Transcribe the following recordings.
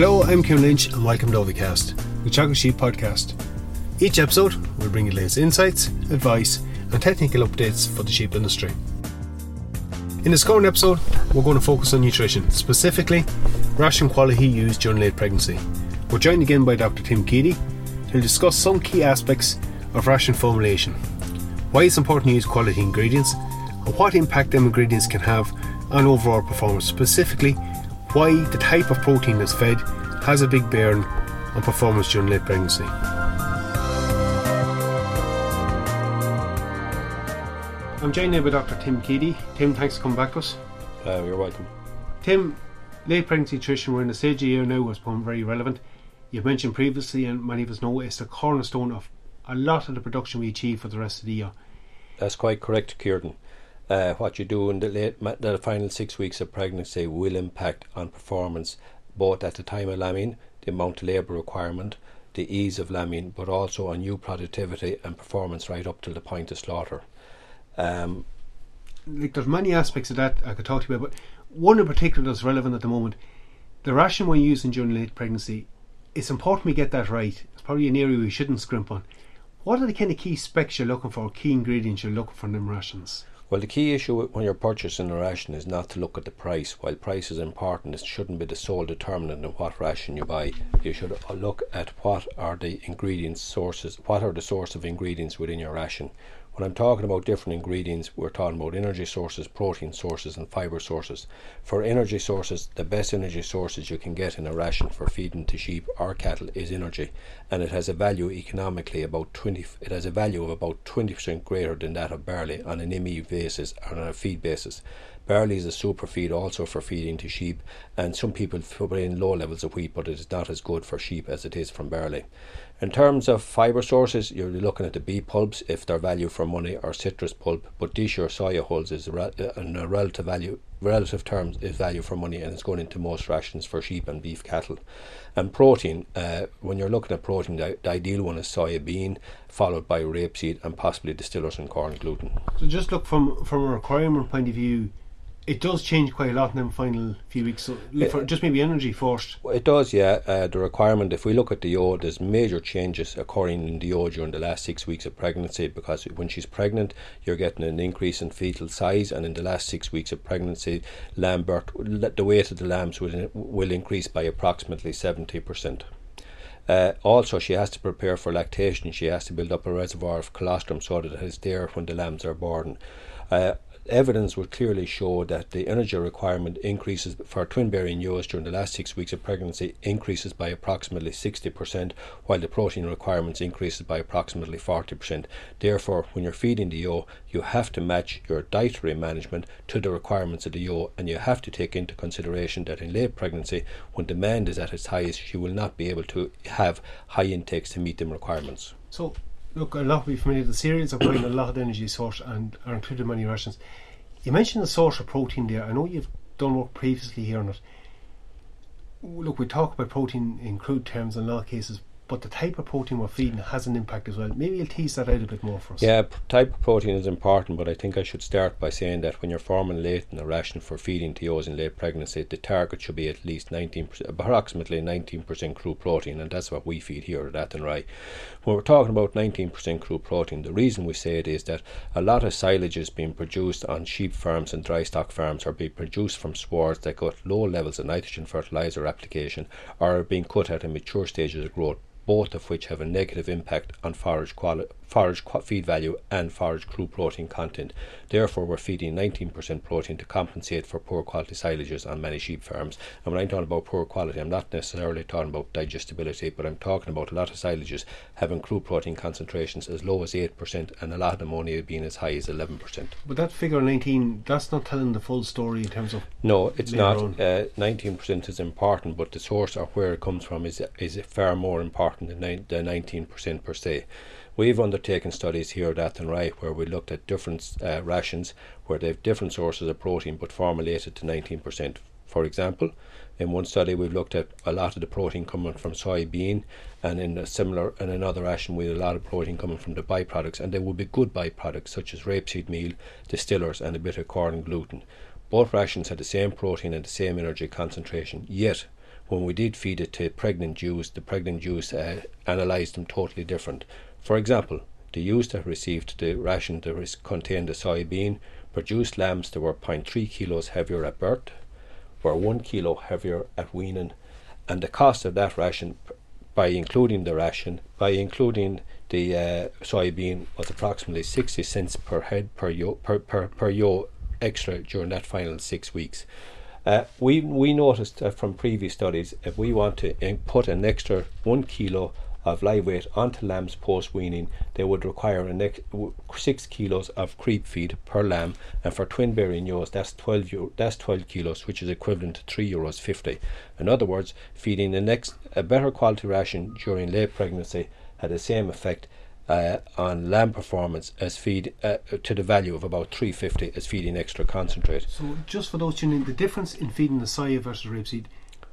Hello, I'm Kim Lynch, and welcome to Ovicast, the Teagasc Sheep podcast. Each episode will bring you latest insights, advice, and technical updates for the sheep industry. In this current episode, we're going to focus on nutrition, specifically ration quality used during late pregnancy. We're joined again by Dr. Tim Keady, who'll discuss some key aspects of ration formulation, why it's important to use quality ingredients, and what impact them ingredients can have on overall performance, specifically why the type of protein that's fed has a big bearing on performance during late pregnancy. I'm joined now by Dr. Tim Keady. Tim, thanks for coming back to us. Uh, you're welcome. Tim, late pregnancy nutrition, we're in a stage of year now has become very relevant. You've mentioned previously, and many of us know it's the cornerstone of a lot of the production we achieve for the rest of the year. That's quite correct, Kieran. Uh, what you do in the late, the final six weeks of pregnancy will impact on performance, both at the time of lambing, the amount of labour requirement, the ease of lambing, but also on new productivity and performance right up to the point of slaughter. Um, like there's many aspects of that I could talk to you about, but one in particular that's relevant at the moment. The ration we're using during late pregnancy, it's important we get that right. It's probably an area we shouldn't scrimp on. What are the kind of key specs you're looking for, key ingredients you're looking for in them rations? Well, the key issue when you're purchasing a ration is not to look at the price. While price is important, it shouldn't be the sole determinant of what ration you buy. You should uh, look at what are the ingredients sources, what are the source of ingredients within your ration. When I'm talking about different ingredients, we're talking about energy sources, protein sources, and fiber sources. For energy sources, the best energy sources you can get in a ration for feeding to sheep or cattle is energy, and it has a value economically about 20. It has a value of about 20% greater than that of barley on an ME basis or on a feed basis. Barley is a super feed also for feeding to sheep, and some people put in low levels of wheat, but it is not as good for sheep as it is from barley. In terms of fibre sources, you're looking at the beet pulps if they're value for money or citrus pulp, but dish or soya hulls is in a relative value relative terms is value for money and it's going into most rations for sheep and beef cattle. And protein, uh, when you're looking at protein, the, the, ideal one is soya bean, followed by rapeseed and possibly distillers and corn gluten. So just look from from a requirement point of view, it does change quite a lot in the final few weeks. So for just maybe energy first. It does, yeah. Uh, the requirement, if we look at the O, there's major changes occurring in the O during the last six weeks of pregnancy because when she's pregnant, you're getting an increase in fetal size, and in the last six weeks of pregnancy, lamb birth, the weight of the lambs will, will increase by approximately seventy percent. Uh, also, she has to prepare for lactation. She has to build up a reservoir of colostrum so that it is there when the lambs are born. Uh, evidence would clearly show that the energy requirement increases for twin bearing ewes during the last six weeks of pregnancy increases by approximately 60%, while the protein requirements increases by approximately 40%. Therefore, when you're feeding the ewe, you have to match your dietary management to the requirements of the ewe, and you have to take into consideration that in late pregnancy, when demand is at its highest, you will not be able to have high intakes to meet them requirements. So look, a lot will be familiar. with The cereals are providing a lot of energy source and are included in many rations. You mentioned the source of protein there. I know you've done work previously here on it. Look, we talk about protein in crude terms in a lot of cases, but the type of protein we're feeding has an impact as well. Maybe you'll tease that out a bit more for us. Yeah, type of protein is important, but I think I should start by saying that when you're formulating a ration for feeding to in late pregnancy, the target should be at least 19%, approximately 19% crude protein, and that's what we feed here at Athenry. When we're talking about 19% crude protein, the reason we say it is that a lot of silage is being produced on sheep farms and dry stock farms are being produced from swards that got low levels of nitrogen fertilizer application or are being cut at a mature stages of growth both of which have a negative impact on forage, quali- forage feed value and forage crude protein content. Therefore, we're feeding 19% protein to compensate for poor quality silages on many sheep farms. And when I'm talking about poor quality, I'm not necessarily talking about digestibility, but I'm talking about a lot of silages having crude protein concentrations as low as 8% and a lot of them only being as high as 11%. But that figure 19, that's not telling the full story in terms of. No, it's not. Uh, 19% is important, but the source or where it comes from is, is far more important than the 19% per se. We've undertaken studies here at Athenry where we looked at different uh, rations where they have different sources of protein but formulated to 19%. For example, in one study we've looked at a lot of the protein coming from soybean and in a similar in another ration we had a lot of protein coming from the byproducts and they would be good byproducts such as rapeseed meal, distillers and a bit of corn gluten. Both rations had the same protein and the same energy concentration, yet when we did feed it to pregnant ewes, the pregnant ewes uh, analysed them totally different. For example, the ewes that received the ration that contained the soybean produced lambs that were 0.3 kilos heavier at birth, were 1 kilo heavier at weaning, and the cost of that ration, by including the ration, by including the uh, soybean, was approximately 60 cents per head per ewe, per, per, per extra during that final six weeks. Uh, we we noticed uh, from previous studies if we want to put an extra one kilo of live weight onto lambs post weaning, they would require an ex- six kilos of creep feed per lamb, and for twin bearing ewes, that's twelve euro, that's twelve kilos, which is equivalent to three euros fifty. In other words, feeding the next a better quality ration during late pregnancy had the same effect uh, on lamb performance as feed uh, to the value of about 350 as feeding extra concentrate. So, just for those tuning in, the difference in feeding the soya versus rapeseed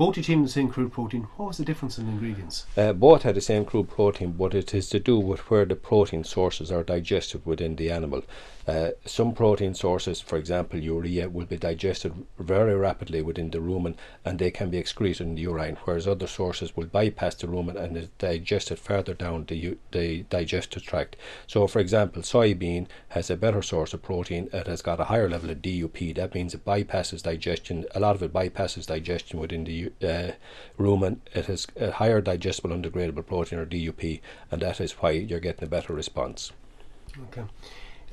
both achieving the same crude protein. What was the difference in the ingredients? Uh, both had the same crude protein, but it is to do with where the protein sources are digested within the animal. Uh, some protein sources, for example urea, will be digested very rapidly within the rumen and they can be excreted in the urine, whereas other sources will bypass the rumen and is digested further down the, the digestive tract. So, for example, soybean has a better source of protein, it has got a higher level of DUP, that means it bypasses digestion, a lot of it bypasses digestion within the uh, rumen, it has a higher digestible undegradable protein or DUP, and that is why you're getting a better response. Okay.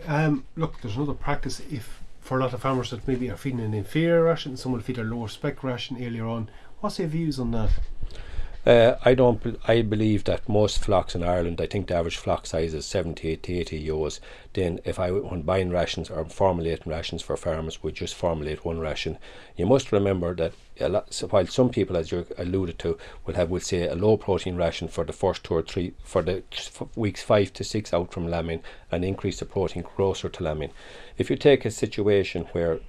Um, look, there's another practice if for a lot of farmers that maybe are feeding an inferior ration, some will feed a lower spec ration earlier on. What's your views on that? Uh, I don't. I believe that most flocks in Ireland, I think the average flock size is 78 to 80 ewes. Then, if I when buying rations or formulating rations for farmers, we just formulate one ration. You must remember that lot, so while some people, as you alluded to, will have, will say, a low protein ration for the first two or three for the weeks five to six out from lambing, and increase the protein closer to lambing. If you take a situation where,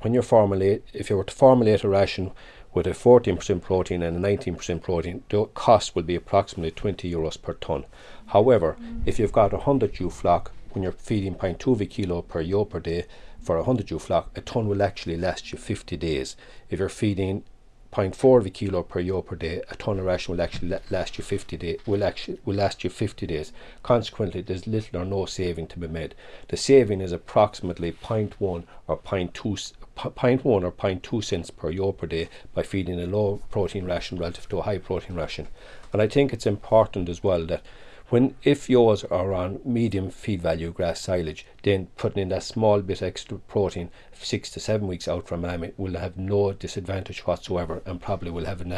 when you formulate, if you were to formulate a ration with a 14% protein and a 19% protein, the cost will be approximately 20 euros per ton. However, if you've got a 100 ewe flock, when you're feeding 0.2 of a kilo per ewe per day for a 100 ewe flock, a ton will actually last you 50 days. If you're feeding 0.4 of a kilo per ewe per day, a ton of ration will actually last you 50 days. Will actually will last you 50 days. Consequently, there's little or no saving to be made. The saving is approximately 0.1 or 0.2 0.1 or 0.2 cents per ewe per day by feeding a low protein ration relative to a high protein ration. And I think it's important as well that when if yours are on medium feed value grass silage, then putting in that small bit extra protein six to seven weeks out from lambing will have no disadvantage whatsoever and probably will have an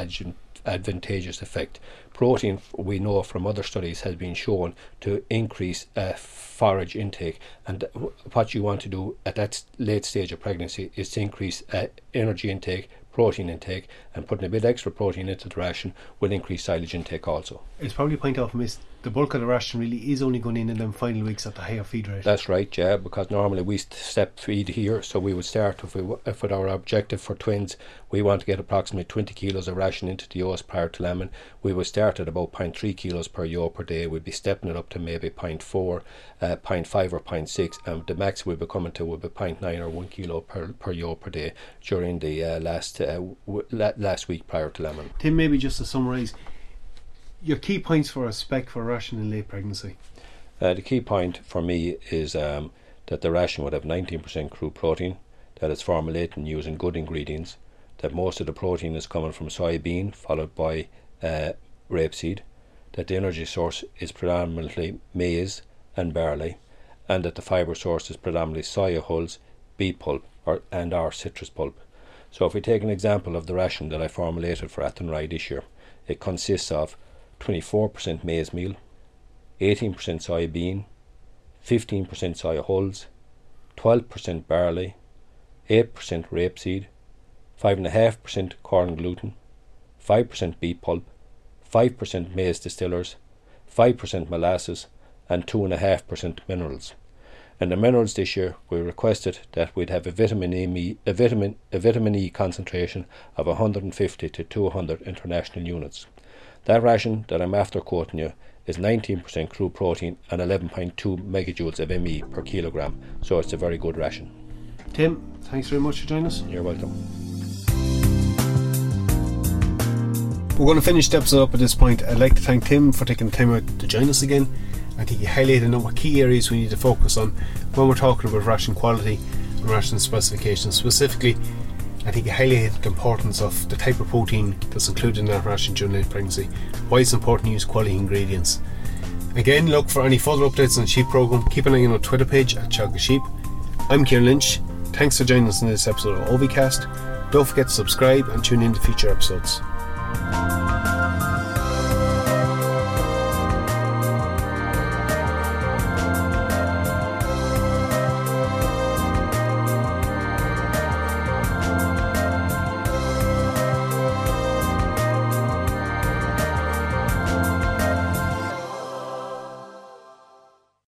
advantageous effect. Protein, we know from other studies, has been shown to increase uh, forage intake, and what you want to do at that late stage of pregnancy is to increase uh, energy intake, protein intake, and putting a bit extra protein into the ration will increase silage intake also. It's probably a point off miss the bulk of the ration really is only going in in them final weeks at the higher feed rate. That's right, yeah, because normally we step feed here, so we would start if, we, if with our objective for twins, we want to get approximately 20 kilos of ration into the ewes prior to lambing. We would start at about 0.3 kilos per ewe per day. We'd be stepping it up to maybe 0.4, uh, 0.5 or 0.6, and the max we'd be coming to would be 0.9 or 1 kilo per, per ewe per day during the uh, last uh, w- last week prior to lambing. Tim, maybe just to summarise, your key points for a spec for ration in late pregnancy? Uh, the key point for me is um, that the ration would have 19% crude protein, that it's formulated using good ingredients, that most of the protein is coming from soybean, followed by uh, rapeseed, that the energy source is predominantly maize and barley, and that the fibre source is predominantly soya hulls, beet pulp, or, and our citrus pulp. So if we take an example of the ration that I formulated for Athenry this year, it consists of 24% maize meal, 18% soybean, 15% soya hulls, 12% barley, 8% rapeseed, 5.5% corn gluten, 5% beet pulp, 5% maize distillers, 5% molasses, and 2.5% minerals. And the minerals this year, we requested that we'd have a vitamin E, a vitamin, a vitamin E concentration of 150 to 200 international units. That ration that I'm after quoting you is 19% crude protein and 11.2 megajoules of ME per kilogram, so it's a very good ration. Tim, thanks very much for joining us. You're welcome. We're going to finish the episode up at this point. I'd like to thank Tim for taking the time out to join us again. I think he highlighted a number of key areas we need to focus on when we're talking about ration quality and ration specifications. Specifically, I think he highlighted the importance of the type of protein that's included in that ration during late pregnancy, why it's important to use quality ingredients. Again, look for any further updates on the sheep program. Keep an eye on our Twitter page at Teagasc Sheep. I'm Kieran Lynch. Thanks for joining us in this episode of Ovicast. Don't forget to subscribe and tune in to future episodes.